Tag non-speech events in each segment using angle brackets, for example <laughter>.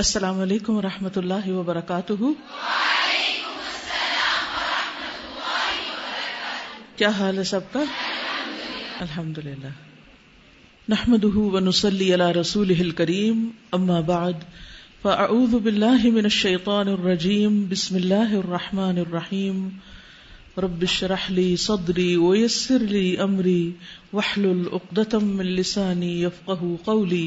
السلام علیکم و رحمۃ اللہ وبرکاتہ کیا حال ہے سب کا الحمد للہ نحمد رسول کریم اما بعد فاعوذ من اماب الرجیم بسم اللہ الرحمٰن الرحیم امري واحلل عقدة من لساني يفقهوا قولي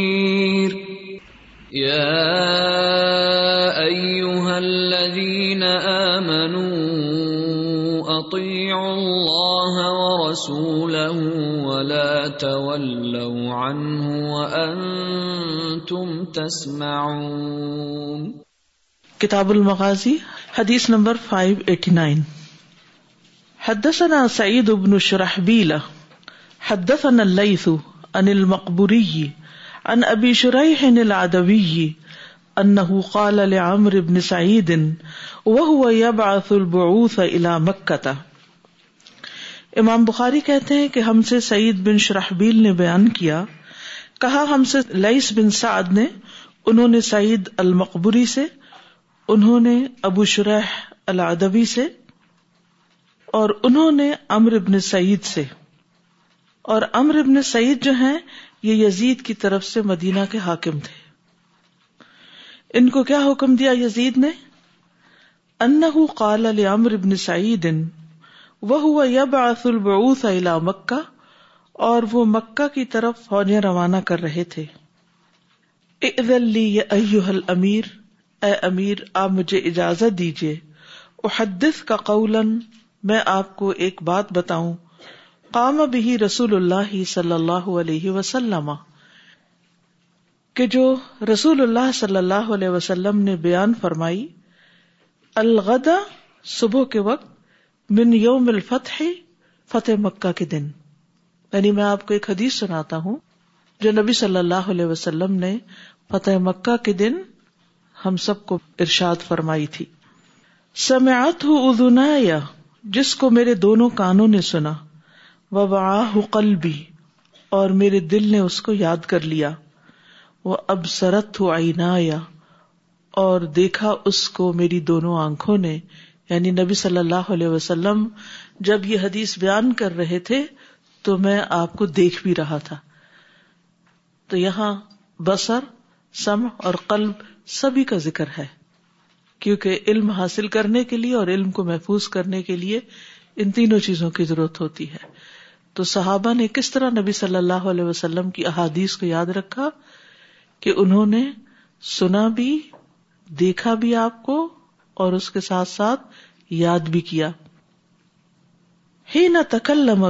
تم تسم کتاب المغازی حدیث نمبر فائیو ایٹی نائن حدثنا نئید ابن شرح حدثنا السو انل مقبری ان ابی البعوث الى مكه امام بخاری کہتے ہیں کہ ہم سے سعید بن شرحبیل نے بیان کیا کہا ہم سے لئیس بن سعد نے انہوں نے سعید المقبری سے انہوں نے ابو شرح العدوی سے اور انہوں نے امر ابن سعید سے اور امر ابن سعید جو ہیں یہ یزید کی طرف سے مدینہ کے حاکم تھے ان کو کیا حکم دیا یزید نے انہ قال لعمر ابن سعید وہ یبعث البعوث الى مکہ اور وہ مکہ کی طرف فوجیں روانہ کر رہے تھے اذن لی ایوہ الامیر اے امیر آپ مجھے اجازت دیجیے احدث کا قولا میں آپ کو ایک بات بتاؤں کام بھی رسول اللہ صلی اللہ علیہ وسلم کہ جو رسول اللہ صلی اللہ علیہ وسلم نے بیان فرمائی الغدا صبح کے وقت من یوم الفتح فتح مکہ کے دن یعنی میں آپ کو ایک حدیث سناتا ہوں جو نبی صلی اللہ علیہ وسلم نے فتح مکہ کے دن ہم سب کو ارشاد فرمائی تھی سمعت ہوں ادنا جس کو میرے دونوں کانوں نے سنا وباہ قلبی اور میرے دل نے اس کو یاد کر لیا وہ اب ہو آئی نہ آیا اور دیکھا اس کو میری دونوں آنکھوں نے یعنی نبی صلی اللہ علیہ وسلم جب یہ حدیث بیان کر رہے تھے تو میں آپ کو دیکھ بھی رہا تھا تو یہاں بسر سم اور قلب سبھی کا ذکر ہے کیونکہ علم حاصل کرنے کے لیے اور علم کو محفوظ کرنے کے لیے ان تینوں چیزوں کی ضرورت ہوتی ہے تو صحابہ نے کس طرح نبی صلی اللہ علیہ وسلم کی احادیث کو یاد رکھا کہ انہوں نے سنا بھی بھی بھی دیکھا آپ کو اور اس کے ساتھ ساتھ یاد کیا ہی نہ تکلم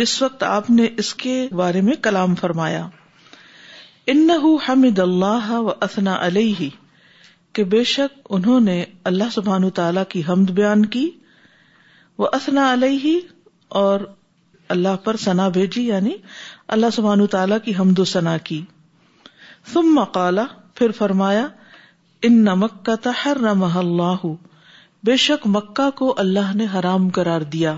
جس وقت آپ نے اس کے بارے میں کلام فرمایا ان حمد اللہ و اثنا علیہ کہ بے شک انہوں نے اللہ سبحان تعالی کی حمد بیان کی وہ اثنا علیہ اور اللہ پر سنا بھیجی یعنی اللہ سبحان تعالی کی حمد و سنا کی ثم مقالا پھر فرمایا ان نمک کا تھا اللہ بے شک مکہ کو اللہ نے حرام کرار دیا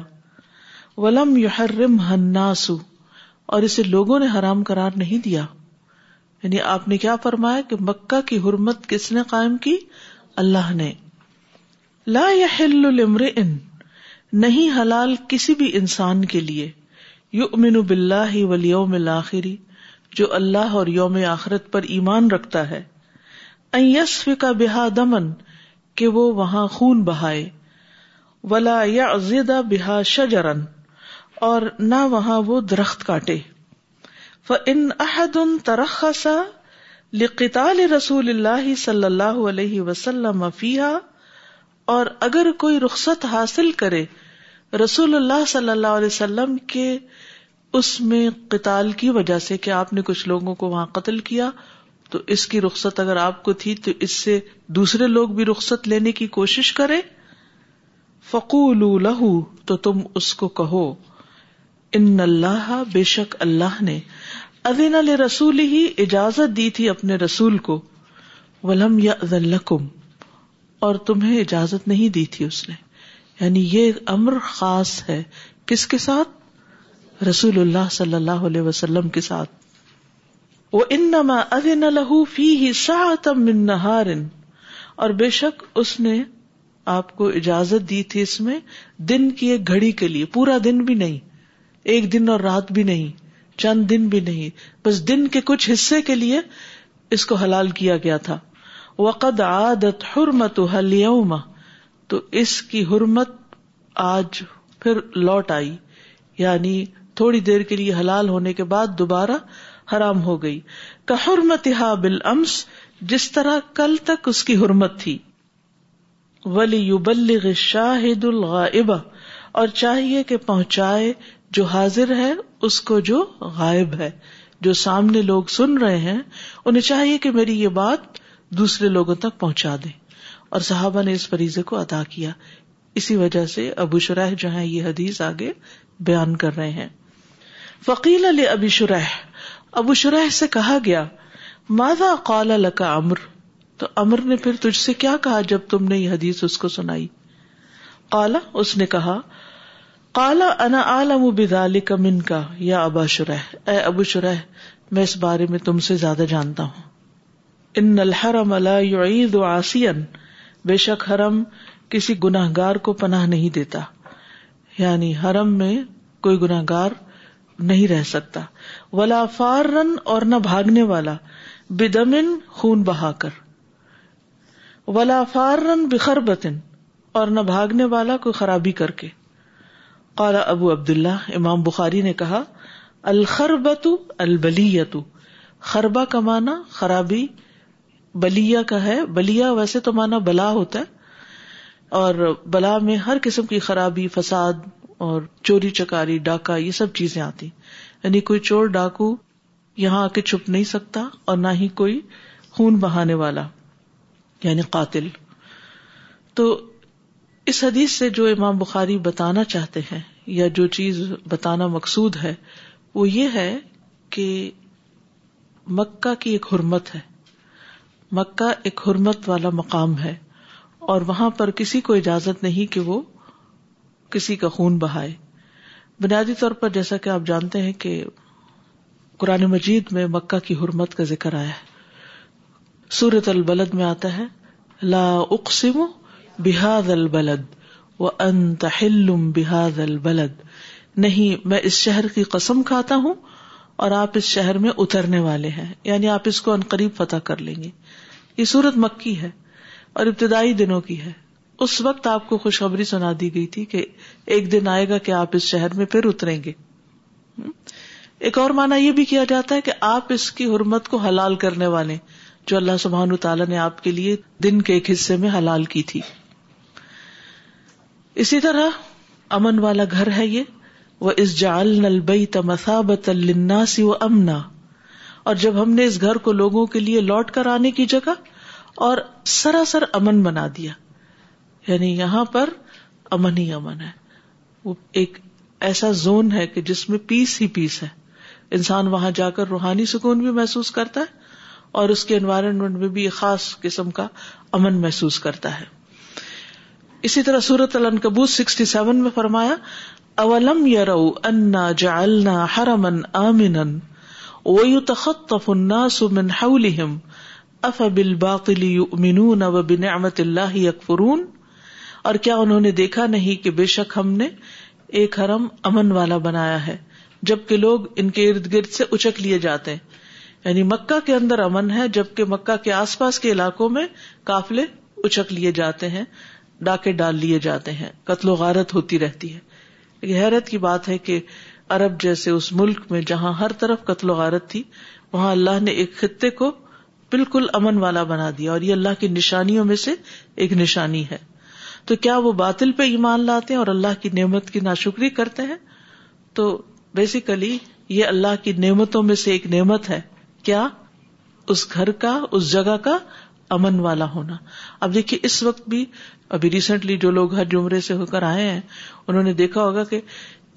ولم یحرم ہناسو اور اسے لوگوں نے حرام کرار نہیں دیا یعنی آپ نے کیا فرمایا کہ مکہ کی حرمت کس نے قائم کی اللہ نے لا یحل امر نہیں حلال کسی بھی انسان کے لیے یو امن بلّہ ولیوم یوم جو اللہ اور یوم آخرت پر ایمان رکھتا ہے کا بحا بحا دمن کہ وہ وہاں خون بہائے ولا یا شجرن اور نہ وہاں وہ درخت کاٹے ان عہد ان ترقا سا رسول اللہ صلی اللہ علیہ وسلم فیحا اور اگر کوئی رخصت حاصل کرے رسول اللہ صلی اللہ علیہ وسلم کے اس میں قتال کی وجہ سے کہ آپ نے کچھ لوگوں کو وہاں قتل کیا تو اس کی رخصت اگر آپ کو تھی تو اس سے دوسرے لوگ بھی رخصت لینے کی کوشش کرے فقول لہو تو تم اس کو کہو ان اللہ بے شک اللہ نے ازین اللہ رسول ہی اجازت دی تھی اپنے رسول کو ولم یا اور تمہیں اجازت نہیں دی تھی اس نے یعنی یہ امر خاص ہے کس کے ساتھ رسول اللہ صلی اللہ علیہ وسلم کے ساتھ وہ لہو فی ہی من اور بے شک اس نے آپ کو اجازت دی تھی اس میں دن کی ایک گھڑی کے لیے پورا دن بھی نہیں ایک دن اور رات بھی نہیں چند دن بھی نہیں بس دن کے کچھ حصے کے لیے اس کو حلال کیا گیا تھا وقد عادت حرمت قدآما تو اس کی حرمت آج پھر لوٹ آئی یعنی تھوڑی دیر کے لیے حلال ہونے کے بعد دوبارہ حرام ہو گئی کا بل امس جس طرح کل تک اس کی حرمت تھی ولی شاہد الغائب اور چاہیے کہ پہنچائے جو حاضر ہے اس کو جو غائب ہے جو سامنے لوگ سن رہے ہیں انہیں چاہیے کہ میری یہ بات دوسرے لوگوں تک پہنچا دیں اور صحابہ نے اس فریضے کو ادا کیا اسی وجہ سے ابو شرح جو ہے یہ حدیث آگے بیان کر رہے ہیں فقیل علی ابی شرح ابو شرح سے کہا گیا ماضا قال لکا امر تو امر نے پھر تجھ سے کیا کہا جب تم نے یہ حدیث اس کو سنائی کالا اس نے کہا کالا انا عالم بدالی کا من کا یا ابا شرح اے ابو شرح میں اس بارے میں تم سے زیادہ جانتا ہوں ان الحرم لا يعيد عاصيا بے شک حرم کسی گناہ گار کو پناہ نہیں دیتا یعنی حرم میں کوئی گناہ گار نہیں رہ سکتا ولا فار رن بخر بتن اور نہ بھاگنے والا کوئی خرابی کر کے قال ابو عبد اللہ امام بخاری نے کہا الخر البلیت خربہ کمانا خرابی بلیا کا ہے بلیا ویسے تو مانا بلا ہوتا ہے اور بلا میں ہر قسم کی خرابی فساد اور چوری چکاری ڈاکہ یہ سب چیزیں آتی یعنی کوئی چور ڈاکو یہاں آ کے چھپ نہیں سکتا اور نہ ہی کوئی خون بہانے والا یعنی قاتل تو اس حدیث سے جو امام بخاری بتانا چاہتے ہیں یا جو چیز بتانا مقصود ہے وہ یہ ہے کہ مکہ کی ایک حرمت ہے مکہ ایک حرمت والا مقام ہے اور وہاں پر کسی کو اجازت نہیں کہ وہ کسی کا خون بہائے بنیادی طور پر جیسا کہ آپ جانتے ہیں کہ قرآن مجید میں مکہ کی حرمت کا ذکر آیا ہے سورت البلد میں آتا ہے لا اقسم بحاد البلد و ہلوم بحاد البلد نہیں میں اس شہر کی قسم کھاتا ہوں اور آپ اس شہر میں اترنے والے ہیں یعنی آپ اس کو عنقریب فتح کر لیں گے یہ سورت مکی ہے اور ابتدائی دنوں کی ہے اس وقت آپ کو خوشخبری سنا دی گئی تھی کہ ایک دن آئے گا کہ آپ اس شہر میں پھر اتریں گے ایک اور مانا یہ بھی کیا جاتا ہے کہ آپ اس کی حرمت کو حلال کرنے والے جو اللہ سبحان تعالیٰ نے آپ کے لیے دن کے ایک حصے میں حلال کی تھی اسی طرح امن والا گھر ہے یہ وہ اس جال نلبئی تمسا بتلنا سی و امنا اور جب ہم نے اس گھر کو لوگوں کے لیے لوٹ کر آنے کی جگہ اور سراسر امن بنا دیا یعنی یہاں پر امن ہی امن ہے وہ ایک ایسا زون ہے کہ جس میں پیس ہی پیس ہے انسان وہاں جا کر روحانی سکون بھی محسوس کرتا ہے اور اس کے انوائرمنٹ میں بھی ایک خاص قسم کا امن محسوس کرتا ہے اسی طرح سورت البو سکسٹی سیون میں فرمایا اولم یرو انا جالنا ہر امن وَيُتَخَطَّفُ النَّاسُ مِنْ حَوْلِهِمْ أَفَبِالْبَاطِلِ يُؤْمِنُونَ وَبِنِعْمَةِ اللَّهِ يَكْفُرُونَ اور کیا انہوں نے دیکھا نہیں کہ بے شک ہم نے ایک حرم امن والا بنایا ہے جبکہ لوگ ان کے ارد گرد سے اچک لیے جاتے ہیں یعنی مکہ کے اندر امن ہے جبکہ مکہ کے آس پاس کے علاقوں میں قافلے اچک لیے جاتے ہیں ڈاکے ڈال لیے جاتے ہیں قتل و غارت ہوتی رہتی ہے حیرت کی بات ہے کہ ارب جیسے اس ملک میں جہاں ہر طرف قتل و غارت تھی وہاں اللہ نے ایک خطے کو بالکل امن والا بنا دیا اور یہ اللہ کی نشانیوں میں سے ایک نشانی ہے تو کیا وہ باطل پہ ایمان لاتے ہیں اور اللہ کی نعمت کی ناشکری کرتے ہیں تو بیسیکلی یہ اللہ کی نعمتوں میں سے ایک نعمت ہے کیا اس گھر کا اس جگہ کا امن والا ہونا اب دیکھیے اس وقت بھی ابھی ریسنٹلی جو لوگ ہر جمرے سے ہو کر آئے ہیں انہوں نے دیکھا ہوگا کہ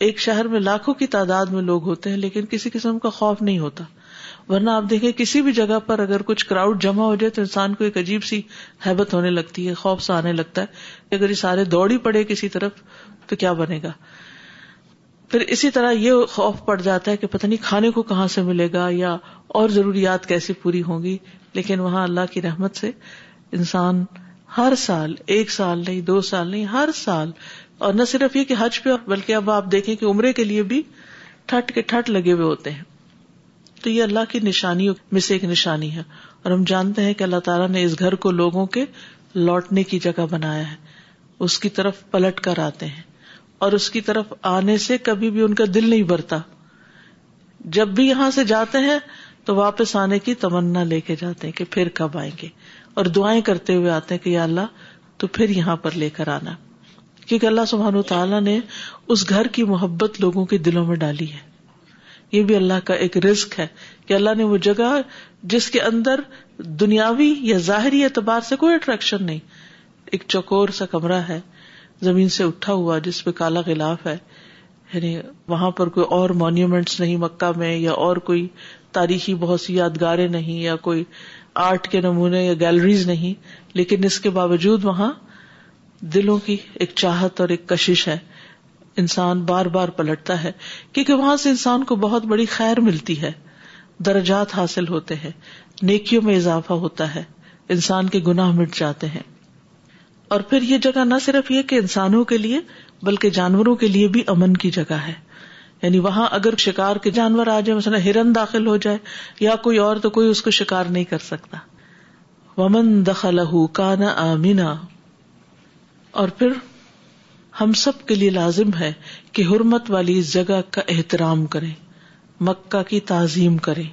ایک شہر میں لاکھوں کی تعداد میں لوگ ہوتے ہیں لیکن کسی قسم کا خوف نہیں ہوتا ورنہ آپ دیکھیں کسی بھی جگہ پر اگر کچھ کراؤڈ جمع ہو جائے تو انسان کو ایک عجیب سی حیبت ہونے لگتی ہے خوف سا آنے لگتا ہے کہ اگر یہ سارے دوڑ ہی پڑے کسی طرف تو کیا بنے گا پھر اسی طرح یہ خوف پڑ جاتا ہے کہ پتہ نہیں کھانے کو کہاں سے ملے گا یا اور ضروریات کیسے پوری ہوں گی لیکن وہاں اللہ کی رحمت سے انسان ہر سال ایک سال نہیں دو سال نہیں ہر سال اور نہ صرف یہ کہ حج پہ بلکہ اب آپ دیکھیں کہ عمرے کے لیے بھی ٹھٹ کے ٹھٹ لگے ہوئے ہوتے ہیں تو یہ اللہ کی نشانی میں سے ایک نشانی ہے اور ہم جانتے ہیں کہ اللہ تعالیٰ نے اس گھر کو لوگوں کے لوٹنے کی جگہ بنایا ہے اس کی طرف پلٹ کر آتے ہیں اور اس کی طرف آنے سے کبھی بھی ان کا دل نہیں بھرتا جب بھی یہاں سے جاتے ہیں تو واپس آنے کی تمنا لے کے جاتے ہیں کہ پھر کب آئیں گے اور دعائیں کرتے ہوئے آتے ہیں کہ یا اللہ تو پھر یہاں پر لے کر آنا کیونکہ اللہ سبحان و تعالیٰ نے اس گھر کی محبت لوگوں کے دلوں میں ڈالی ہے یہ بھی اللہ کا ایک رسک ہے کہ اللہ نے وہ جگہ جس کے اندر دنیاوی یا ظاہری اعتبار سے کوئی اٹریکشن نہیں ایک چکور سا کمرہ ہے زمین سے اٹھا ہوا جس پہ کالا گلاف ہے یعنی وہاں پر کوئی اور مونیومینٹس نہیں مکہ میں یا اور کوئی تاریخی بہت سی یادگاریں نہیں یا کوئی آرٹ کے نمونے یا گیلریز نہیں لیکن اس کے باوجود وہاں دلوں کی ایک چاہت اور ایک کشش ہے انسان بار بار پلٹتا ہے کیونکہ وہاں سے انسان کو بہت بڑی خیر ملتی ہے درجات حاصل ہوتے ہیں نیکیوں میں اضافہ ہوتا ہے انسان کے گناہ مٹ جاتے ہیں اور پھر یہ جگہ نہ صرف یہ کہ انسانوں کے لیے بلکہ جانوروں کے لیے بھی امن کی جگہ ہے یعنی وہاں اگر شکار کے جانور آ جائے مثلا ہرن داخل ہو جائے یا کوئی اور تو کوئی اس کو شکار نہیں کر سکتا ومن دخل کانا آمینا اور پھر ہم سب کے لیے لازم ہے کہ حرمت والی اس جگہ کا احترام کریں مکہ کی تعظیم کریں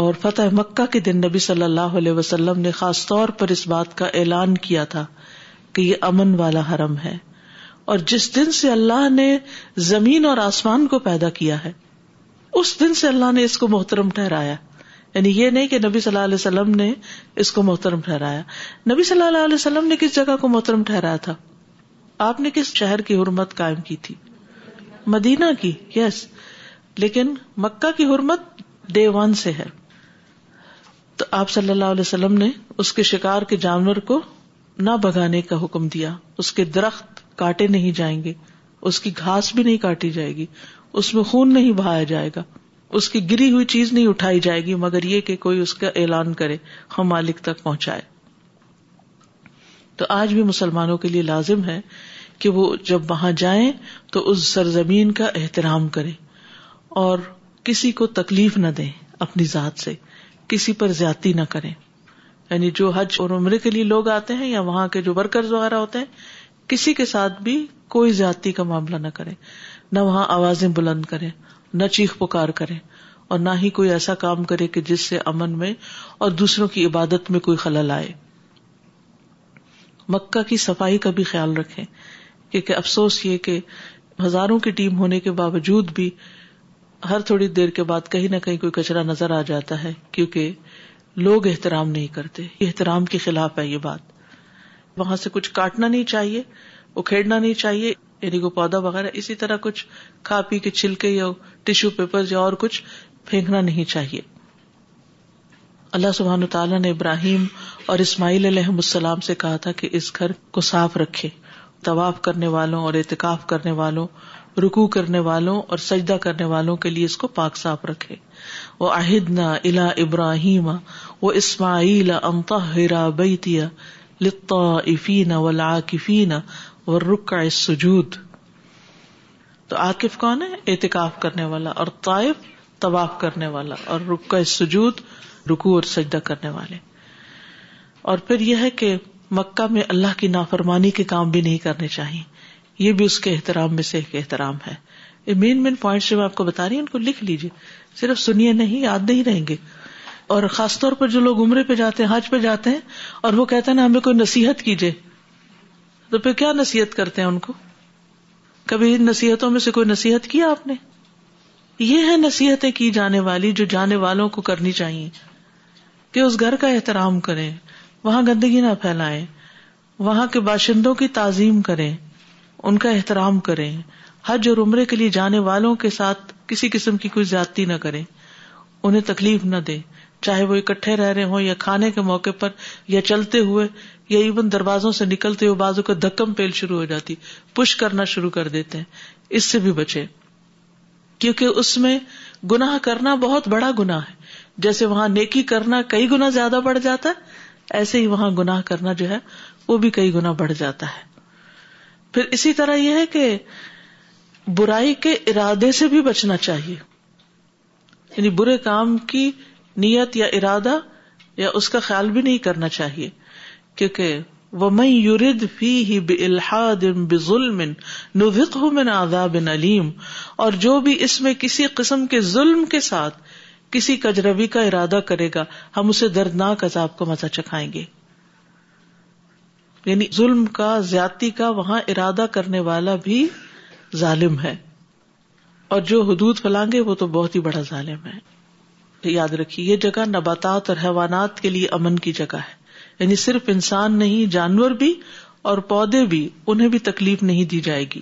اور فتح مکہ کے دن نبی صلی اللہ علیہ وسلم نے خاص طور پر اس بات کا اعلان کیا تھا کہ یہ امن والا حرم ہے اور جس دن سے اللہ نے زمین اور آسمان کو پیدا کیا ہے اس دن سے اللہ نے اس کو محترم ٹھہرایا یعنی یہ نہیں کہ نبی صلی اللہ علیہ وسلم نے اس کو محترم ٹھہرایا نبی صلی اللہ علیہ وسلم نے کس جگہ کو محترم ٹھہرایا تھا آپ نے کس شہر کی حرمت قائم کی تھی مدینہ کی یس لیکن مکہ کی حرمت ڈے ون سے ہے تو آپ صلی اللہ علیہ وسلم نے اس کے شکار کے جانور کو نہ بگانے کا حکم دیا اس کے درخت کاٹے نہیں جائیں گے اس کی گھاس بھی نہیں کاٹی جائے گی اس میں خون نہیں بہایا جائے گا اس کی گری ہوئی چیز نہیں اٹھائی جائے گی مگر یہ کہ کوئی اس کا اعلان کرے ہم مالک تک پہنچائے تو آج بھی مسلمانوں کے لیے لازم ہے کہ وہ جب وہاں جائیں تو اس سرزمین کا احترام کرے اور کسی کو تکلیف نہ دیں اپنی ذات سے کسی پر زیادتی نہ کریں یعنی جو حج اور عمرے کے لیے لوگ آتے ہیں یا وہاں کے جو ورکرز وغیرہ ہوتے ہیں کسی کے ساتھ بھی کوئی زیادتی کا معاملہ نہ کریں نہ وہاں آوازیں بلند کریں نہ چیخ پکار کرے اور نہ ہی کوئی ایسا کام کرے کہ جس سے امن میں اور دوسروں کی عبادت میں کوئی خلل آئے مکہ کی صفائی کا بھی خیال رکھے کیونکہ افسوس یہ کہ ہزاروں کی ٹیم ہونے کے باوجود بھی ہر تھوڑی دیر کے بعد کہیں نہ کہیں کوئی کچرا نظر آ جاتا ہے کیونکہ لوگ احترام نہیں کرتے احترام کے خلاف ہے یہ بات وہاں سے کچھ کاٹنا نہیں چاہیے اکھیڑنا نہیں چاہیے یعنی پودا وغیرہ اسی طرح کچھ کھا پی کے چھلکے یا ٹیشو پیپر یا اور کچھ پھینکنا نہیں چاہیے اللہ سبحان تعالیٰ نے ابراہیم اور اسماعیل علیہ السلام سے کہا تھا کہ اس گھر کو صاف رکھے طواف کرنے والوں اور اعتکاف کرنے والوں رکو کرنے والوں اور سجدہ کرنے والوں کے لیے اس کو پاک صاف رکھے وہ عہد نہ الا ابراہیم وہ اسماعیل امتا بیتیا رکا سجود تو عاقف کون ہے احتکاف کرنے والا اور طائف طواف کرنے والا اور سجود رکو اور سجدہ کرنے والے اور پھر یہ ہے کہ مکہ میں اللہ کی نافرمانی کے کام بھی نہیں کرنے چاہیے یہ بھی اس کے احترام میں سے ایک احترام ہے یہ مین مین پوائنٹ جو میں آپ کو بتا رہی ہوں ان کو لکھ لیجیے صرف سنیے نہیں یاد نہیں رہیں گے اور خاص طور پر جو لوگ عمرے پہ جاتے ہیں حج پہ جاتے ہیں اور وہ کہتے ہیں نا ہمیں کوئی نصیحت کیجیے تو پھر کیا نصیحت کرتے ہیں ان کو کبھی نصیحتوں میں سے کوئی نصیحت کیا آپ نے یہ ہے نصیحتیں کی جانے والی جو جانے والوں کو کرنی چاہیے کہ اس گھر کا احترام کریں وہاں گندگی نہ پھیلائیں وہاں کے باشندوں کی تعظیم کریں ان کا احترام کریں حج اور عمرے کے لیے جانے والوں کے ساتھ کسی قسم کی کوئی زیادتی نہ کریں انہیں تکلیف نہ دیں چاہے وہ اکٹھے رہ رہے ہوں یا کھانے کے موقع پر یا چلتے ہوئے یا ایون دروازوں سے نکلتے ہوئے بازو دھکم پیل شروع ہو جاتی پش کرنا شروع کر دیتے ہیں اس سے بھی بچے کیونکہ اس میں گنا کرنا بہت بڑا گنا ہے جیسے وہاں نیکی کرنا کئی گنا زیادہ بڑھ جاتا ہے ایسے ہی وہاں گنا کرنا جو ہے وہ بھی کئی گنا بڑھ جاتا ہے پھر اسی طرح یہ ہے کہ برائی کے ارادے سے بھی بچنا چاہیے یعنی برے کام کی نیت یا ارادہ یا اس کا خیال بھی نہیں کرنا چاہیے کیونکہ وہ میں ہی بے الحاد بے ظلم آزابن علیم اور جو بھی اس میں کسی قسم کے ظلم کے ساتھ کسی کجربی کا ارادہ کرے گا ہم اسے دردناک عذاب کو مزہ چکھائیں گے یعنی ظلم کا زیادتی کا وہاں ارادہ کرنے والا بھی ظالم ہے اور جو حدود فلانگے وہ تو بہت ہی بڑا ظالم ہے یاد رکھی یہ جگہ نباتات اور حیوانات کے لیے امن کی جگہ ہے یعنی صرف انسان نہیں جانور بھی اور پودے بھی انہیں بھی تکلیف نہیں دی جائے گی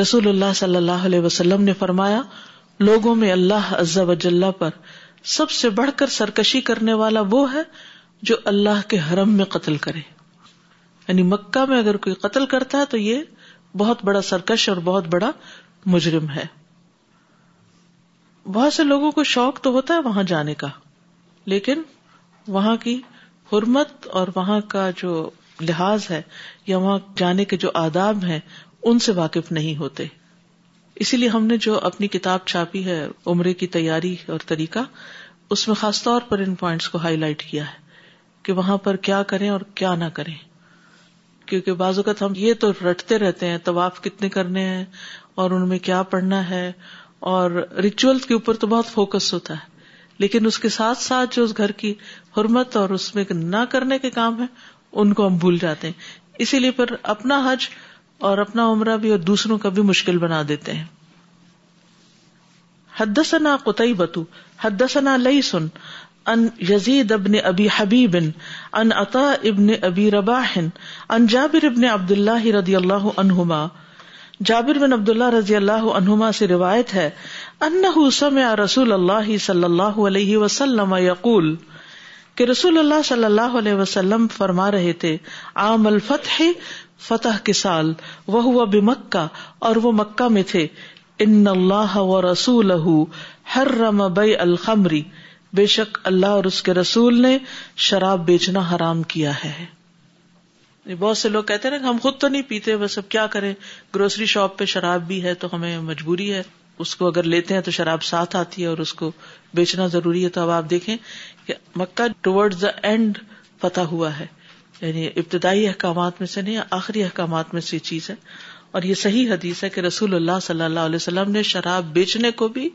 رسول اللہ صلی اللہ علیہ وسلم نے فرمایا لوگوں میں اللہ عز و جل پر سب سے بڑھ کر سرکشی کرنے والا وہ ہے جو اللہ کے حرم میں قتل کرے یعنی مکہ میں اگر کوئی قتل کرتا ہے تو یہ بہت بڑا سرکش اور بہت بڑا مجرم ہے بہت سے لوگوں کو شوق تو ہوتا ہے وہاں جانے کا لیکن وہاں کی حرمت اور وہاں کا جو لحاظ ہے یا وہاں جانے کے جو آداب ہیں ان سے واقف نہیں ہوتے اسی لیے ہم نے جو اپنی کتاب چھاپی ہے عمرے کی تیاری اور طریقہ اس میں خاص طور پر ان پوائنٹس کو ہائی لائٹ کیا ہے کہ وہاں پر کیا کریں اور کیا نہ کریں کیونکہ بعض اوقات ہم یہ تو رٹتے رہتے ہیں طواف کتنے کرنے ہیں اور ان میں کیا پڑھنا ہے اور رچوس کے اوپر تو بہت فوکس ہوتا ہے لیکن اس کے ساتھ ساتھ جو اس گھر کی حرمت اور اس میں نہ کرنے کے کام ہے ان کو ہم بھول جاتے ہیں اسی لیے پھر اپنا حج اور اپنا عمرہ بھی اور دوسروں کا بھی مشکل بنا دیتے ہیں حدثنا قطعی بتو حدسنا لئی سن ان یزید ابن ابی ان عطا ابن ابی ربا ان جابر ابن عبد اللہ ردی اللہ عنہما جابر بن عبد اللہ رضی اللہ عنہما سے روایت ہے رسول اللہ صلی اللہ علیہ وسلم یقول کہ رسول اللہ صلی اللہ علیہ وسلم فرما رہے تھے عام الفتح فتح کے سال وہ ہوا مکہ اور وہ مکہ میں تھے ان اللہ و رسول ہر رم بے الخمری اللہ اور اس کے رسول نے شراب بیچنا حرام کیا ہے بہت سے لوگ کہتے ہیں کہ ہم خود تو نہیں پیتے بس اب کیا کریں گروسری شاپ پہ شراب بھی ہے تو ہمیں مجبوری ہے اس کو اگر لیتے ہیں تو شراب ساتھ آتی ہے اور اس کو بیچنا ضروری ہے تو اب آپ دیکھیں کہ مکہ ٹوڈ دا اینڈ پتا ہوا ہے یعنی ابتدائی احکامات میں سے نہیں آخری احکامات میں سے چیز ہے اور یہ صحیح حدیث ہے کہ رسول اللہ صلی اللہ علیہ وسلم نے شراب بیچنے کو بھی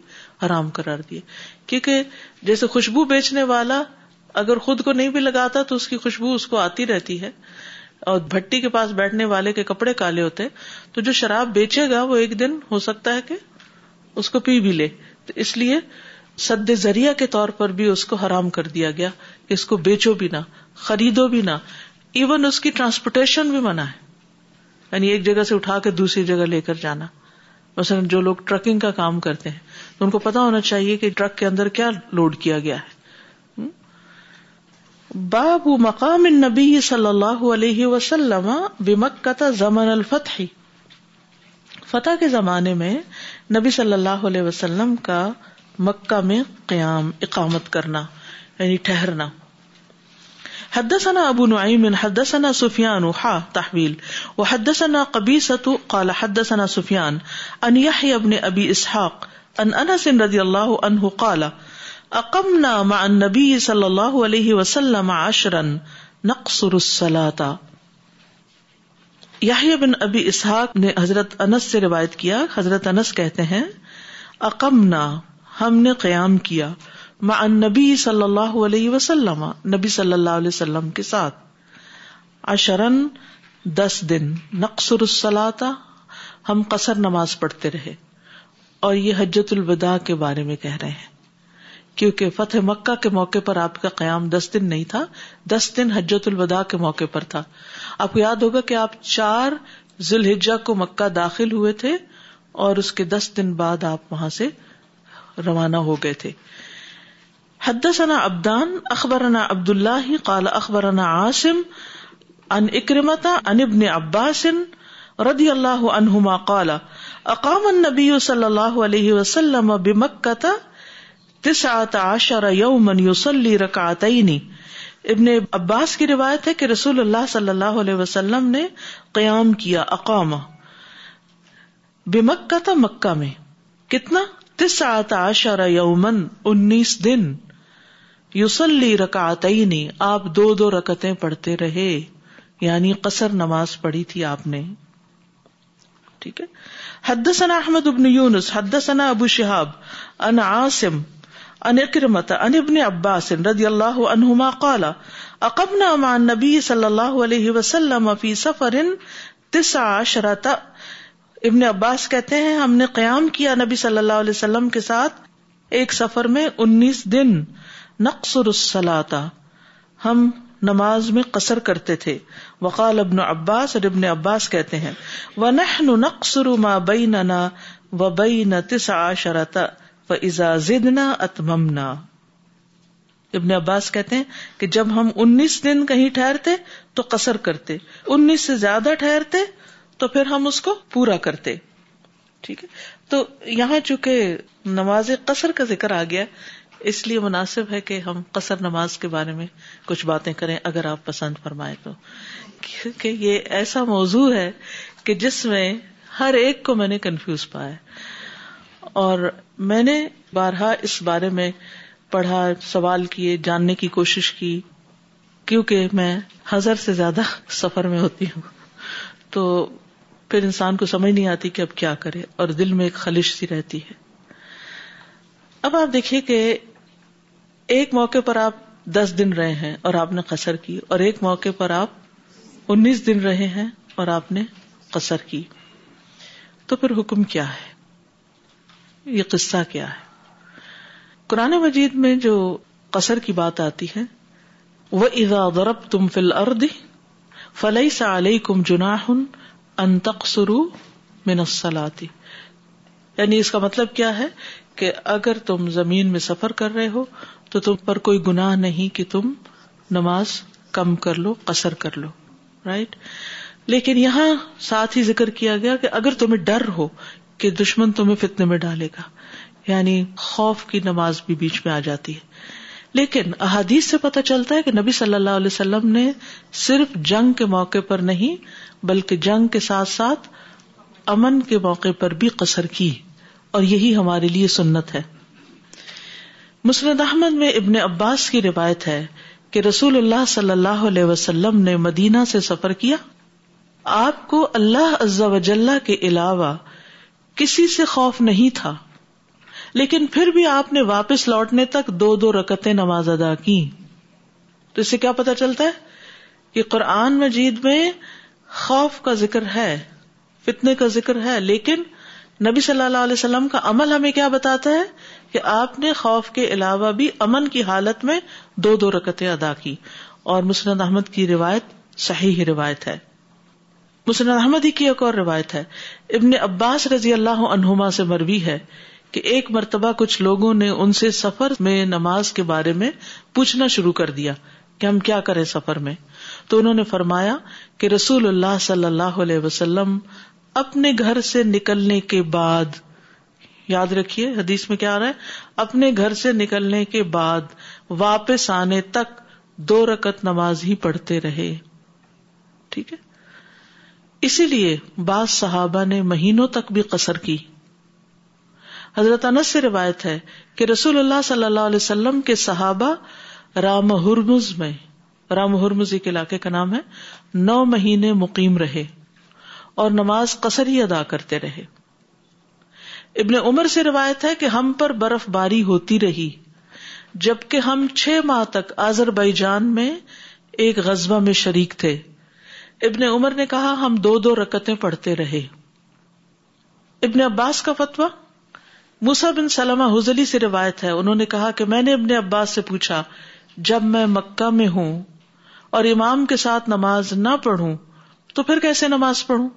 حرام کرار دیے کیونکہ جیسے خوشبو بیچنے والا اگر خود کو نہیں بھی لگاتا تو اس کی خوشبو اس کو آتی رہتی ہے اور بھٹی کے پاس بیٹھنے والے کے کپڑے کالے ہوتے تو جو شراب بیچے گا وہ ایک دن ہو سکتا ہے کہ اس کو پی بھی لے تو اس لیے سد ذریعہ کے طور پر بھی اس کو حرام کر دیا گیا کہ اس کو بیچو بھی نہ خریدو بھی نہ ایون اس کی ٹرانسپورٹیشن بھی منع ہے یعنی ایک جگہ سے اٹھا کے دوسری جگہ لے کر جانا مثلا جو لوگ ٹرکنگ کا کام کرتے ہیں تو ان کو پتا ہونا چاہیے کہ ٹرک کے اندر کیا لوڈ کیا گیا ہے باب مقام نبی صلی اللہ علیہ وسلم زمن فتح کے زمانے میں نبی صلی اللہ علیہ وسلم کا مکہ میں قیام اقامت کرنا یعنی ٹھہرنا حد ثنا ابو نعیم حد ثنا سفیان ہاں، تحویل و حد ثنا قبی صاحب ابن ابی اسحاق ان انس رضی اللہ کالا اکمنابی صلی اللہ علیہ وسلم یحیی بن ابی اسحاق نے حضرت انس سے روایت کیا حضرت انس کہتے ہیں اکم ہم نے قیام کیا ما ان نبی صلی اللہ علیہ وسلم نبی صلی اللہ علیہ وسلم کے ساتھ اشرن دس دن نقصر الصلاتا ہم قصر نماز پڑھتے رہے اور یہ حجت الوداع کے بارے میں کہہ رہے ہیں کیونکہ فتح مکہ کے موقع پر آپ کا قیام دس دن نہیں تھا دس دن حجت الوداع کے موقع پر تھا آپ کو یاد ہوگا کہ آپ چار زلحجہ کو مکہ داخل ہوئے تھے اور اس کے دس دن بعد آپ وہاں سے روانہ ہو گئے تھے حد ثنا عبدان اخبرنا عبد اللہ اخبرنا عاصم ان اکرمتا ان ابن عباس ردی اللہ عنہما کالا اقام النبی صلی اللہ علیہ وسلم شر یومن یوسلی رکاطئنی ابن عباس کی روایت ہے کہ رسول اللہ صلی اللہ علیہ وسلم نے قیام کیا اقام بمکہ تھا مکہ میں کتنا تس آتا یومن انیس دن یوسلی رکاطئنی آپ دو دو رکتے پڑھتے رہے یعنی قصر نماز پڑھی تھی آپ نے ٹھیک ہے حدثنا احمد بن یونس حدثنا ابو شہاب ان عاصم اکرمت ان ابن عباس رضی اللہ عنہما قال اقبنا مع النبي صلی اللہ علیہ وسلم سفر تسع ابن عباس کہتے ہیں ہم نے قیام کیا نبی صلی اللہ علیہ وسلم کے ساتھ ایک سفر میں انیس دن نقصر نقصرتا ہم نماز میں قصر کرتے تھے وقال ابن عباس اور ابن عباس کہتے ہیں ونحن نقصر ما و بہین تسع عشرتا اتممنا ابن عباس کہتے ہیں کہ جب ہم انیس دن کہیں ٹھہرتے تو قصر کرتے انیس سے زیادہ ٹھہرتے تو پھر ہم اس کو پورا کرتے ٹھیک ہے تو یہاں چونکہ نماز قصر کا ذکر آ گیا اس لیے مناسب ہے کہ ہم قصر نماز کے بارے میں کچھ باتیں کریں اگر آپ پسند فرمائے تو کیونکہ یہ ایسا موضوع ہے کہ جس میں ہر ایک کو میں نے کنفیوز پایا اور میں نے بارہا اس بارے میں پڑھا سوال کیے جاننے کی کوشش کی کیونکہ میں ہزار سے زیادہ سفر میں ہوتی ہوں تو پھر انسان کو سمجھ نہیں آتی کہ اب کیا کرے اور دل میں ایک خلش سی رہتی ہے اب آپ دیکھیے کہ ایک موقع پر آپ دس دن رہے ہیں اور آپ نے قصر کی اور ایک موقع پر آپ انیس دن رہے ہیں اور آپ نے قصر کی تو پھر حکم کیا ہے یہ قصہ کیا ہے قرآن مجید میں جو قصر کی بات آتی ہے وہ غرب تم فل ارد فلئی سا علیہ کم منسلاتی یعنی اس کا مطلب کیا ہے کہ اگر تم زمین میں سفر کر رہے ہو تو تم پر کوئی گناہ نہیں کہ تم نماز کم کر لو قسر کر لو رائٹ لیکن یہاں ساتھ ہی ذکر کیا گیا کہ اگر تمہیں ڈر ہو کہ دشمن تمہیں فتنے میں ڈالے گا یعنی خوف کی نماز بھی بیچ میں آ جاتی ہے لیکن احادیث سے پتہ چلتا ہے کہ نبی صلی اللہ علیہ وسلم نے صرف جنگ کے موقع پر نہیں بلکہ جنگ کے ساتھ ساتھ امن کے موقع پر بھی قصر کی اور یہی ہمارے لیے سنت ہے مسند احمد میں ابن عباس کی روایت ہے کہ رسول اللہ صلی اللہ علیہ وسلم نے مدینہ سے سفر کیا آپ کو اللہ وجل کے علاوہ کسی سے خوف نہیں تھا لیکن پھر بھی آپ نے واپس لوٹنے تک دو دو رکتیں نماز ادا کی تو اس سے کیا پتا چلتا ہے کہ قرآن مجید میں خوف کا ذکر ہے فتنے کا ذکر ہے لیکن نبی صلی اللہ علیہ وسلم کا عمل ہمیں کیا بتاتا ہے کہ آپ نے خوف کے علاوہ بھی امن کی حالت میں دو دو رکتیں ادا کی اور مسنت احمد کی روایت صحیح ہی روایت ہے مسن ہی کی ایک اور روایت ہے ابن عباس رضی اللہ عنہما سے مروی ہے کہ ایک مرتبہ کچھ لوگوں نے ان سے سفر میں نماز کے بارے میں پوچھنا شروع کر دیا کہ ہم کیا کریں سفر میں تو انہوں نے فرمایا کہ رسول اللہ صلی اللہ علیہ وسلم اپنے گھر سے نکلنے کے بعد یاد رکھیے حدیث میں کیا آ رہا ہے اپنے گھر سے نکلنے کے بعد واپس آنے تک دو رکت نماز ہی پڑھتے رہے ٹھیک ہے اسی لیے بعض صحابہ نے مہینوں تک بھی قصر کی حضرت انس سے روایت ہے کہ رسول اللہ صلی اللہ علیہ وسلم کے صحابہ رام ہرمز میں رام ہرمز علاقے کا نام ہے نو مہینے مقیم رہے اور نماز قصر ہی ادا کرتے رہے ابن عمر سے روایت ہے کہ ہم پر برف باری ہوتی رہی جبکہ ہم چھ ماہ تک آزر بائی جان میں ایک غزبہ میں شریک تھے ابن عمر نے کہا ہم دو دو رکتیں پڑھتے رہے ابن عباس کا فتویٰ موسا بن سلم حزلی سے روایت ہے انہوں نے کہا کہ میں نے ابن عباس سے پوچھا جب میں مکہ میں ہوں اور امام کے ساتھ نماز نہ پڑھوں تو پھر کیسے نماز پڑھوں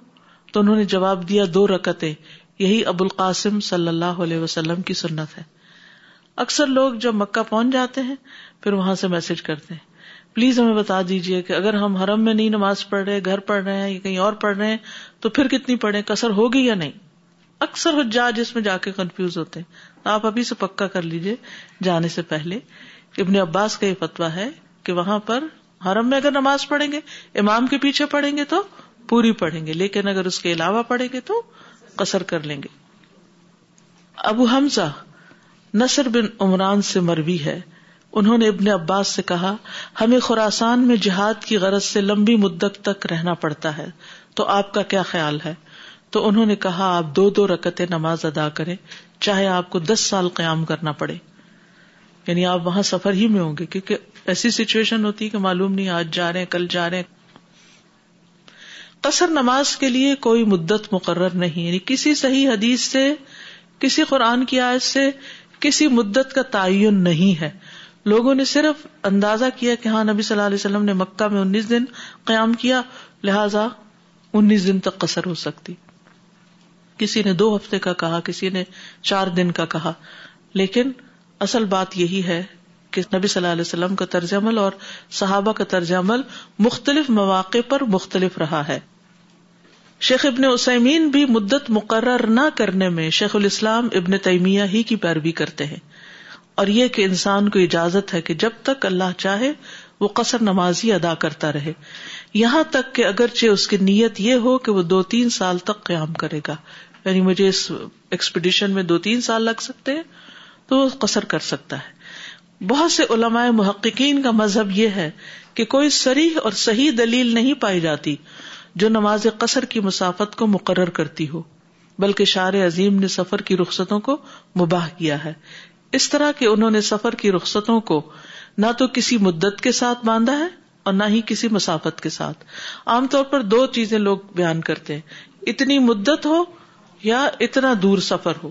تو انہوں نے جواب دیا دو رکتے یہی ابو القاسم صلی اللہ علیہ وسلم کی سنت ہے اکثر لوگ جب مکہ پہنچ جاتے ہیں پھر وہاں سے میسج کرتے ہیں پلیز ہمیں بتا دیجیے کہ اگر ہم حرم میں نہیں نماز پڑھ رہے گھر پڑھ رہے ہیں یا کہیں اور پڑھ رہے ہیں تو پھر کتنی پڑھے کسر ہوگی یا نہیں اکثر جس میں جا کے کنفیوز ہوتے ہیں تو آپ ابھی سے پکا کر لیجیے جانے سے پہلے ابن عباس کا یہ فتوا ہے کہ وہاں پر حرم میں اگر نماز پڑھیں گے امام کے پیچھے پڑھیں گے تو پوری پڑھیں گے لیکن اگر اس کے علاوہ پڑھیں گے تو کسر کر لیں گے ابو حمزہ نصر بن عمران سے مروی ہے انہوں نے ابن عباس سے کہا ہمیں خوراسان میں جہاد کی غرض سے لمبی مدت تک رہنا پڑتا ہے تو آپ کا کیا خیال ہے تو انہوں نے کہا آپ دو دو رکتے نماز ادا کریں چاہے آپ کو دس سال قیام کرنا پڑے یعنی آپ وہاں سفر ہی میں ہوں گے کیونکہ ایسی سچویشن ہوتی ہے کہ معلوم نہیں آج جا رہے ہیں کل جا رہے ہیں قصر نماز کے لیے کوئی مدت مقرر نہیں یعنی کسی صحیح حدیث سے کسی قرآن کی آیت سے کسی مدت کا تعین نہیں ہے لوگوں نے صرف اندازہ کیا کہ ہاں نبی صلی اللہ علیہ وسلم نے مکہ میں انیس دن قیام کیا لہذا انیس دن تک قصر ہو سکتی کسی نے دو ہفتے کا کہا کسی نے چار دن کا کہا لیکن اصل بات یہی ہے کہ نبی صلی اللہ علیہ وسلم کا طرز عمل اور صحابہ کا طرز عمل مختلف مواقع پر مختلف رہا ہے شیخ ابن عسمین بھی مدت مقرر نہ کرنے میں شیخ الاسلام ابن تیمیہ ہی کی پیروی کرتے ہیں اور یہ کہ انسان کو اجازت ہے کہ جب تک اللہ چاہے وہ قصر نمازی ادا کرتا رہے یہاں تک کہ اگرچہ اس کی نیت یہ ہو کہ وہ دو تین سال تک قیام کرے گا یعنی مجھے اس ایکسپیڈیشن میں دو تین سال لگ سکتے ہیں تو وہ قصر کر سکتا ہے بہت سے علماء محققین کا مذہب یہ ہے کہ کوئی سریح اور صحیح دلیل نہیں پائی جاتی جو نماز قصر کی مسافت کو مقرر کرتی ہو بلکہ شار عظیم نے سفر کی رخصتوں کو مباہ کیا ہے اس طرح کے انہوں نے سفر کی رخصتوں کو نہ تو کسی مدت کے ساتھ باندھا ہے اور نہ ہی کسی مسافت کے ساتھ عام طور پر دو چیزیں لوگ بیان کرتے ہیں اتنی مدت ہو یا اتنا دور سفر ہو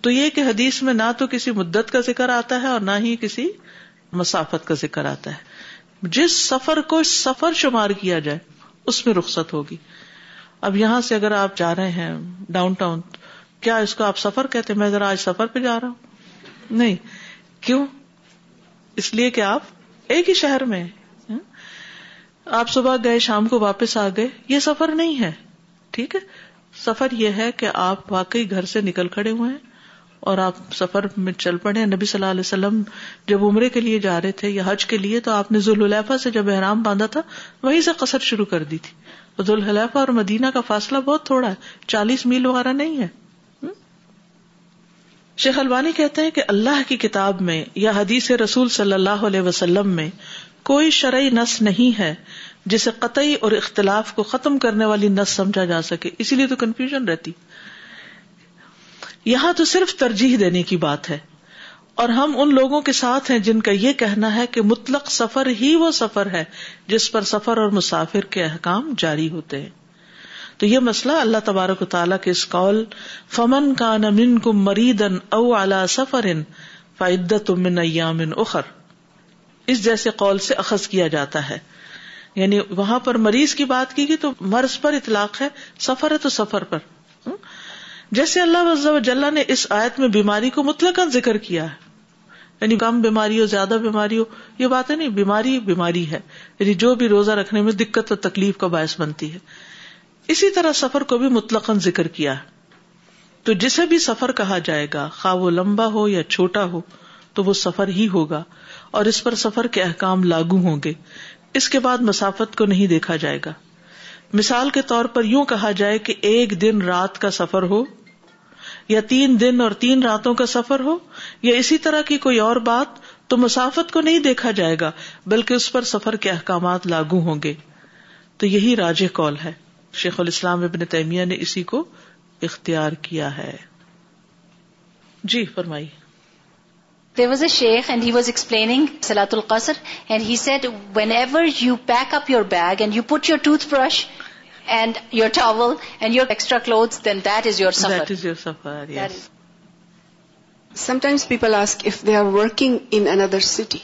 تو یہ کہ حدیث میں نہ تو کسی مدت کا ذکر آتا ہے اور نہ ہی کسی مسافت کا ذکر آتا ہے جس سفر کو سفر شمار کیا جائے اس میں رخصت ہوگی اب یہاں سے اگر آپ جا رہے ہیں ڈاؤن ٹاؤن کیا اس کو آپ سفر کہتے ہیں میں ذرا آج سفر پہ جا رہا ہوں نہیں کیوں اس لیے کہ آپ ایک ہی شہر میں آپ صبح گئے شام کو واپس آ گئے یہ سفر نہیں ہے ٹھیک ہے سفر یہ ہے کہ آپ واقعی گھر سے نکل کھڑے ہوئے ہیں اور آپ سفر میں چل پڑے نبی صلی اللہ علیہ وسلم جب عمرے کے لیے جا رہے تھے یا حج کے لیے تو آپ نے ذوال سے جب احرام باندھا تھا وہیں سے قصر شروع کر دی تھی ذوال اور مدینہ کا فاصلہ بہت تھوڑا ہے چالیس میل وغیرہ نہیں ہے شیخ الوانی کہتے ہیں کہ اللہ کی کتاب میں یا حدیث رسول صلی اللہ علیہ وسلم میں کوئی شرعی نس نہیں ہے جسے قطعی اور اختلاف کو ختم کرنے والی نس سمجھا جا سکے اسی لیے تو کنفیوژن رہتی یہاں تو صرف ترجیح دینے کی بات ہے اور ہم ان لوگوں کے ساتھ ہیں جن کا یہ کہنا ہے کہ مطلق سفر ہی وہ سفر ہے جس پر سفر اور مسافر کے احکام جاری ہوتے ہیں تو یہ مسئلہ اللہ تبارک و تعالیٰ کے اس قول فمن کا نمن کم مریدن او اعلی سفر من اخر اس جیسے قول سے اخذ کیا جاتا ہے یعنی وہاں پر مریض کی بات کی گئی تو مرض پر اطلاق ہے سفر ہے تو سفر پر جیسے اللہ نے اس آیت میں بیماری کو مطلق ذکر کیا ہے یعنی کم بیماری ہو زیادہ بیماری ہو یہ بات ہے نہیں بیماری بیماری ہے یعنی جو بھی روزہ رکھنے میں دقت اور تکلیف کا باعث بنتی ہے اسی طرح سفر کو بھی مطلق ذکر کیا تو جسے بھی سفر کہا جائے گا خواہ وہ لمبا ہو یا چھوٹا ہو تو وہ سفر ہی ہوگا اور اس پر سفر کے احکام لاگو ہوں گے اس کے بعد مسافت کو نہیں دیکھا جائے گا مثال کے طور پر یوں کہا جائے کہ ایک دن رات کا سفر ہو یا تین دن اور تین راتوں کا سفر ہو یا اسی طرح کی کوئی اور بات تو مسافت کو نہیں دیکھا جائے گا بلکہ اس پر سفر کے احکامات لاگو ہوں گے تو یہی راجہ کال ہے شیخ الاسلام ابن تیمیہ نے اسی کو اختیار کیا ہے جی فرمائی دیر واز اے شیخ اینڈ ہی واز ایکسپلینگ سلاۃ القصر and he said whenever you pack up your bag and you put your toothbrush and your towel and your extra cloth then that is your سفر سفر sometimes people ask if they are working another city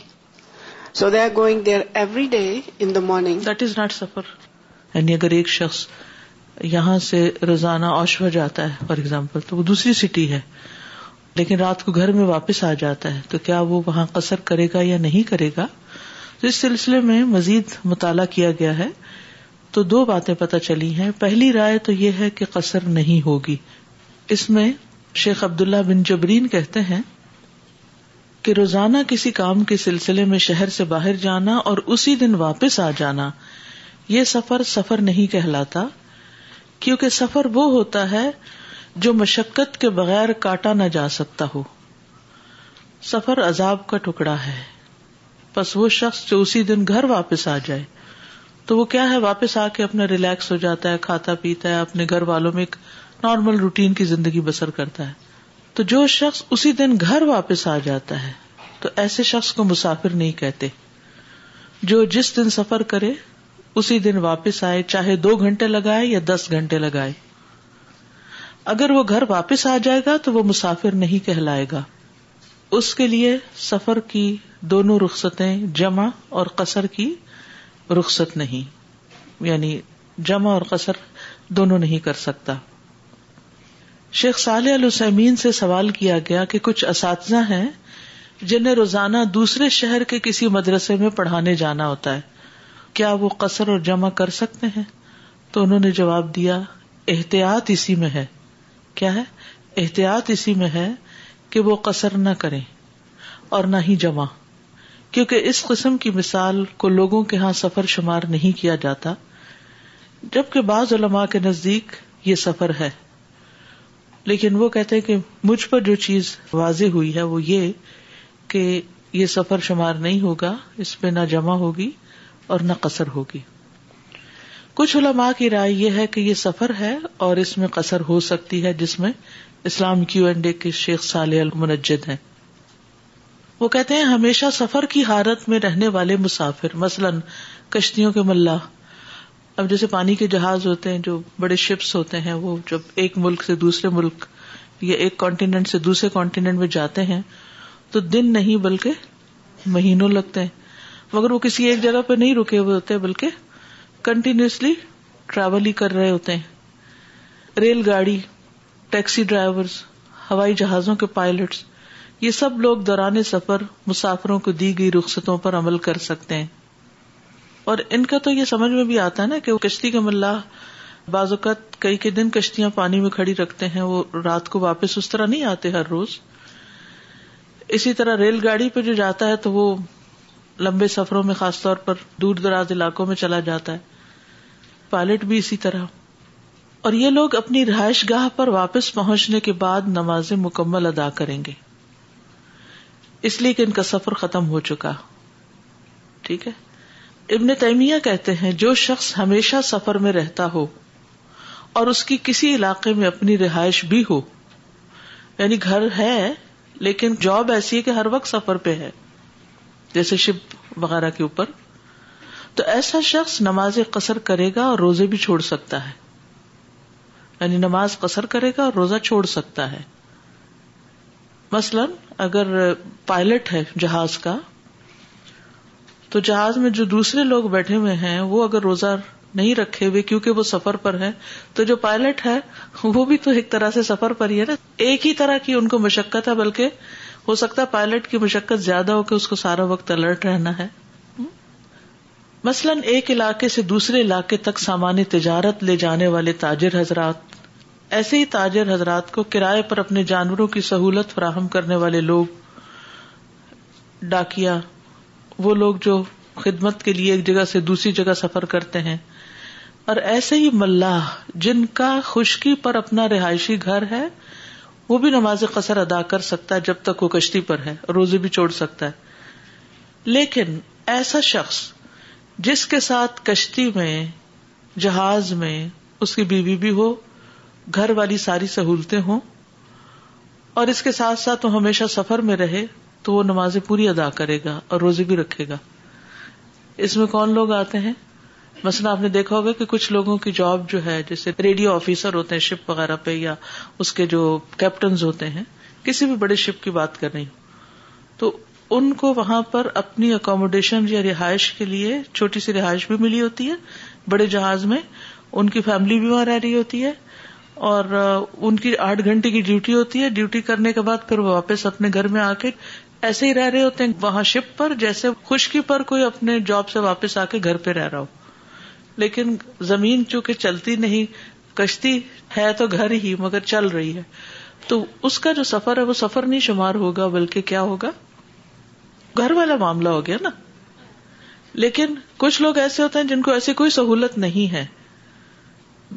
so they are going there every day in the morning that is not سفر یعنی اگر ایک شخص یہاں سے روزانہ اوشو جاتا ہے فار اگزامپل تو وہ دوسری سٹی ہے لیکن رات کو گھر میں واپس آ جاتا ہے تو کیا وہ وہاں قصر کرے گا یا نہیں کرے گا تو اس سلسلے میں مزید مطالعہ کیا گیا ہے تو دو باتیں پتہ چلی ہیں پہلی رائے تو یہ ہے کہ قصر نہیں ہوگی اس میں شیخ عبداللہ بن جبرین کہتے ہیں کہ روزانہ کسی کام کے سلسلے میں شہر سے باہر جانا اور اسی دن واپس آ جانا یہ سفر سفر نہیں کہلاتا کیونکہ سفر وہ ہوتا ہے جو مشقت کے بغیر کاٹا نہ جا سکتا ہو سفر عذاب کا ٹکڑا ہے بس وہ شخص جو اسی دن گھر واپس آ جائے تو وہ کیا ہے واپس آ کے اپنا ریلیکس ہو جاتا ہے کھاتا پیتا ہے اپنے گھر والوں میں ایک نارمل روٹین کی زندگی بسر کرتا ہے تو جو شخص اسی دن گھر واپس آ جاتا ہے تو ایسے شخص کو مسافر نہیں کہتے جو جس دن سفر کرے اسی دن واپس آئے چاہے دو گھنٹے لگائے یا دس گھنٹے لگائے اگر وہ گھر واپس آ جائے گا تو وہ مسافر نہیں کہلائے گا اس کے لیے سفر کی دونوں رخصتیں جمع اور قصر کی رخصت نہیں یعنی جمع اور قصر دونوں نہیں کر سکتا شیخ صالح السمین سے سوال کیا گیا کہ کچھ اساتذہ ہیں جنہیں روزانہ دوسرے شہر کے کسی مدرسے میں پڑھانے جانا ہوتا ہے کیا وہ قصر اور جمع کر سکتے ہیں تو انہوں نے جواب دیا احتیاط اسی میں ہے کیا ہے احتیاط اسی میں ہے کہ وہ قصر نہ کرے اور نہ ہی جمع کیونکہ اس قسم کی مثال کو لوگوں کے ہاں سفر شمار نہیں کیا جاتا جبکہ بعض علماء کے نزدیک یہ سفر ہے لیکن وہ کہتے کہ مجھ پر جو چیز واضح ہوئی ہے وہ یہ کہ یہ سفر شمار نہیں ہوگا اس پہ نہ جمع ہوگی اور نہ قصر ہوگی کچھ علماء کی رائے یہ ہے کہ یہ سفر ہے اور اس میں قصر ہو سکتی ہے جس میں اسلام کیو اینڈ اے کے شیخ صالح المنجد ہیں وہ کہتے ہیں ہمیشہ سفر کی حالت میں رہنے والے مسافر مثلاً کشتیوں کے ملا اب جیسے پانی کے جہاز ہوتے ہیں جو بڑے شپس ہوتے ہیں وہ جب ایک ملک سے دوسرے ملک یا ایک کانٹیننٹ سے دوسرے کانٹیننٹ میں جاتے ہیں تو دن نہیں بلکہ مہینوں لگتے ہیں مگر وہ کسی ایک جگہ پہ نہیں رکے ہوئے ہوتے بلکہ کنٹینیوسلی ٹریول ہی کر رہے ہوتے ہیں ریل گاڑی ٹیکسی ڈرائیور ہوائی جہازوں کے پائلٹس یہ سب لوگ دوران سفر مسافروں کو دی گئی رخصتوں پر عمل کر سکتے ہیں اور ان کا تو یہ سمجھ میں بھی آتا ہے نا کہ وہ کشتی کا ملاح بعض اوقات کئی کے دن کشتیاں پانی میں کھڑی رکھتے ہیں وہ رات کو واپس اس طرح نہیں آتے ہر روز اسی طرح ریل گاڑی پہ جو جاتا ہے تو وہ لمبے سفروں میں خاص طور پر دور دراز علاقوں میں چلا جاتا ہے پائلٹ بھی اسی طرح اور یہ لوگ اپنی رہائش گاہ پر واپس پہنچنے کے بعد نماز مکمل ادا کریں گے اس لیے کہ ان کا سفر ختم ہو چکا ٹھیک ہے ابن تیمیہ کہتے ہیں جو شخص ہمیشہ سفر میں رہتا ہو اور اس کی کسی علاقے میں اپنی رہائش بھی ہو یعنی گھر ہے لیکن جاب ایسی ہے کہ ہر وقت سفر پہ ہے جیسے شپ وغیرہ کے اوپر تو ایسا شخص نماز قسر کرے گا اور روزے بھی چھوڑ سکتا ہے یعنی نماز قسر کرے گا اور روزہ چھوڑ سکتا ہے مثلاً اگر پائلٹ ہے جہاز کا تو جہاز میں جو دوسرے لوگ بیٹھے ہوئے ہیں وہ اگر روزہ نہیں رکھے ہوئے کیونکہ وہ سفر پر ہے تو جو پائلٹ ہے وہ بھی تو ایک طرح سے سفر پر ہی ہے نا ایک ہی طرح کی ان کو مشقت ہے بلکہ ہو سکتا ہے پائلٹ کی مشقت زیادہ ہو کہ اس کو سارا وقت الرٹ رہنا ہے مثلاً ایک علاقے سے دوسرے علاقے تک سامان تجارت لے جانے والے تاجر حضرات ایسے ہی تاجر حضرات کو کرائے پر اپنے جانوروں کی سہولت فراہم کرنے والے لوگ ڈاکیا وہ لوگ جو خدمت کے لیے ایک جگہ سے دوسری جگہ سفر کرتے ہیں اور ایسے ہی ملاح جن کا خشکی پر اپنا رہائشی گھر ہے وہ بھی نماز قصر ادا کر سکتا ہے جب تک وہ کشتی پر ہے روزے بھی چھوڑ سکتا ہے لیکن ایسا شخص جس کے ساتھ کشتی میں جہاز میں اس کی بیوی بھی ہو گھر والی ساری سہولتیں ہوں اور اس کے ساتھ ساتھ وہ ہمیشہ سفر میں رہے تو وہ نماز پوری ادا کرے گا اور روزے بھی رکھے گا اس میں کون لوگ آتے ہیں مثلاً آپ نے دیکھا ہوگا کہ کچھ لوگوں کی جاب جو ہے جیسے ریڈیو آفیسر ہوتے ہیں شپ وغیرہ پہ یا اس کے جو کیپٹنز ہوتے ہیں کسی بھی بڑے شپ کی بات کر رہی ہوں تو ان کو وہاں پر اپنی اکوموڈیشن یا رہائش کے لیے چھوٹی سی رہائش بھی ملی ہوتی ہے بڑے جہاز میں ان کی فیملی بھی وہاں رہ رہی ہوتی ہے اور ان کی آٹھ گھنٹے کی ڈیوٹی ہوتی ہے ڈیوٹی کرنے کے بعد پھر وہ واپس اپنے گھر میں آ کے ایسے ہی رہ رہے ہوتے ہیں وہاں شپ پر جیسے خشکی پر کوئی اپنے جاب سے واپس آ کے گھر پہ رہ رہا ہو لیکن زمین چونکہ چلتی نہیں کشتی ہے تو گھر ہی مگر چل رہی ہے تو اس کا جو سفر ہے وہ سفر نہیں شمار ہوگا بلکہ کیا ہوگا گھر والا معاملہ ہو گیا نا لیکن کچھ لوگ ایسے ہوتے ہیں جن کو ایسی کوئی سہولت نہیں ہے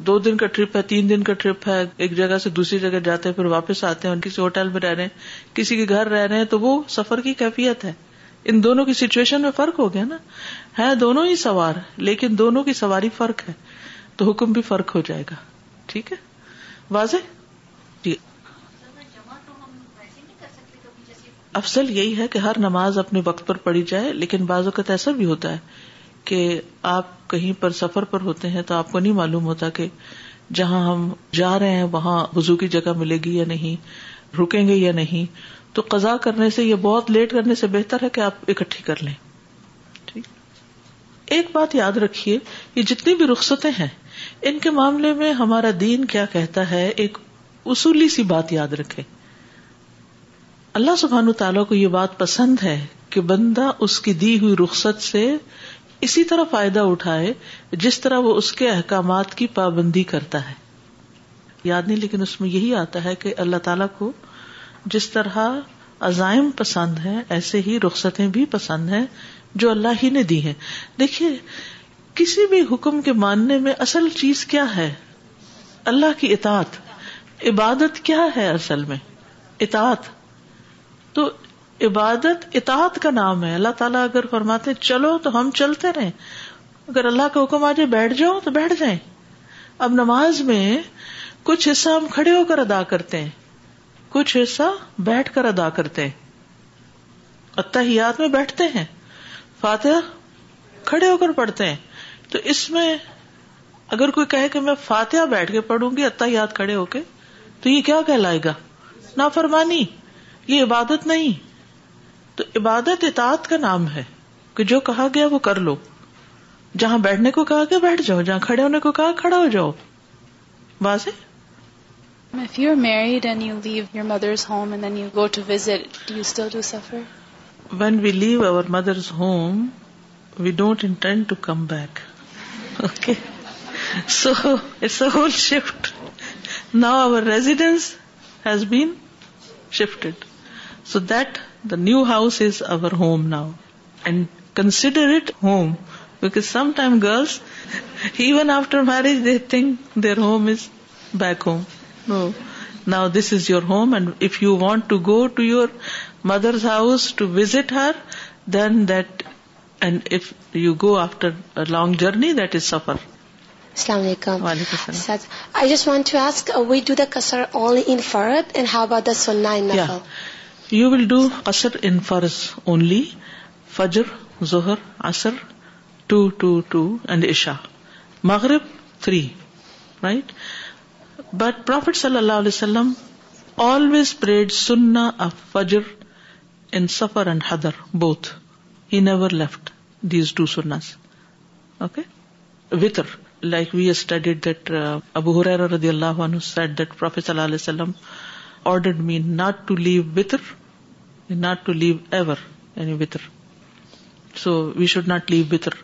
دو دن کا ٹرپ ہے تین دن کا ٹرپ ہے ایک جگہ سے دوسری جگہ جاتے ہیں پھر واپس آتے ہیں کسی ہوٹل میں رہ رہے ہیں کسی کے گھر رہ رہے ہیں تو وہ سفر کی کیفیت ہے ان دونوں کی سچویشن میں فرق ہو گیا نا دونوں ہی سوار لیکن دونوں کی سواری فرق ہے تو حکم بھی فرق ہو جائے گا ٹھیک ہے واضح جی افضل یہی ہے کہ ہر نماز اپنے وقت پر پڑھی جائے لیکن بعض اوقات ایسا بھی ہوتا ہے کہ آپ کہیں پر سفر پر ہوتے ہیں تو آپ کو نہیں معلوم ہوتا کہ جہاں ہم جا رہے ہیں وہاں وزو کی جگہ ملے گی یا نہیں رکیں گے یا نہیں تو قزا کرنے سے یا بہت لیٹ کرنے سے بہتر ہے کہ آپ اکٹھی کر لیں ایک بات یاد رکھیے یہ جتنی بھی رخصتیں ہیں ان کے معاملے میں ہمارا دین کیا کہتا ہے ایک اصولی سی بات یاد رکھے اللہ سبحان تعالیٰ کو یہ بات پسند ہے کہ بندہ اس کی دی ہوئی رخصت سے اسی طرح فائدہ اٹھائے جس طرح وہ اس کے احکامات کی پابندی کرتا ہے یاد نہیں لیکن اس میں یہی آتا ہے کہ اللہ تعالیٰ کو جس طرح عزائم پسند ہے ایسے ہی رخصتیں بھی پسند ہیں جو اللہ ہی نے دی ہے دیکھیے کسی بھی حکم کے ماننے میں اصل چیز کیا ہے اللہ کی اطاعت عبادت کیا ہے اصل میں اطاعت تو عبادت اطاعت کا نام ہے اللہ تعالیٰ اگر فرماتے چلو تو ہم چلتے رہیں اگر اللہ کا حکم آ جائے بیٹھ جاؤ تو بیٹھ جائیں اب نماز میں کچھ حصہ ہم کھڑے ہو کر ادا کرتے ہیں کچھ حصہ بیٹھ کر ادا کرتے ہیں اتحیات میں بیٹھتے ہیں فاتح کھڑے ہو کر پڑھتے ہیں تو اس میں اگر کوئی کہے کہ میں فاتحہ بیٹھ کے پڑھوں گی اتہ یاد کھڑے ہو کے تو یہ کیا کہلائے گا نافرمانی یہ عبادت نہیں تو عبادت اطاعت کا نام ہے کہ جو کہا گیا وہ کر لو جہاں بیٹھنے کو کہا گیا بیٹھ جاؤ جہاں کھڑے ہونے کو کہا کھڑا ہو جاؤ واضح If you're married and you leave your mother's home and then you go to visit, do you still do suffer? When we leave our mother's home, we don't intend to come back. Okay? So it's a whole shift. Now our residence has been shifted. So that the new house is our home now. And consider it home. Because sometimes girls, <laughs> even after marriage, they think their home is back home. No. Now this is your home, and if you want to go to your mother's house to visit her then that and if you go after long journey that is سفر السلام علیکم I just want to ask we do the کسر only ان فرد and how about the سننا ان you will do قصر ان فرض only فجر ظہر اثر ٹو ٹو ٹو اینڈ عشا مغرب تھری رائٹ بٹ پروفیٹ صلی اللہ علیہ وسلم آلویز پریڈ سننا فجر ان سفر and ہدر both he never left these two since okay وتر لائک وی اسٹڈیڈ دیٹ ابو حریر رضی اللہ عنہ سیٹ دیٹ پروفیسر صلی اللہ علیہ وسلم ordered me not to leave وتر ناٹ ٹو لیو ایور یعنی وتر سو وی شوڈ ناٹ لیو وتر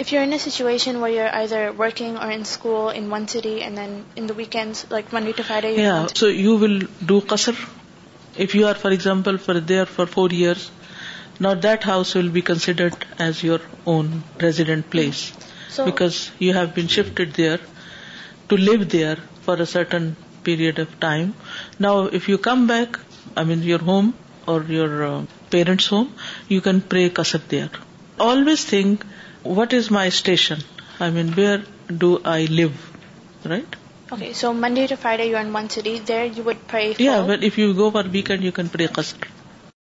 if you are a situation we are either working or in school in one city and then in weekend like Monday to Friday so you will do کسر If you are, for example, for there for 4 years, now that house will be considered as your own resident place, so because you have been shifted there to live there for a certain period of time. Now if you come back, your home or your uh, parents' home, you can pray qasr there. Always think, what is my station? Where do I live? Right? Okay, so Monday to Friday you're in one city, there you would pray for... Yeah, but if you go for weekend you can pray Qasr.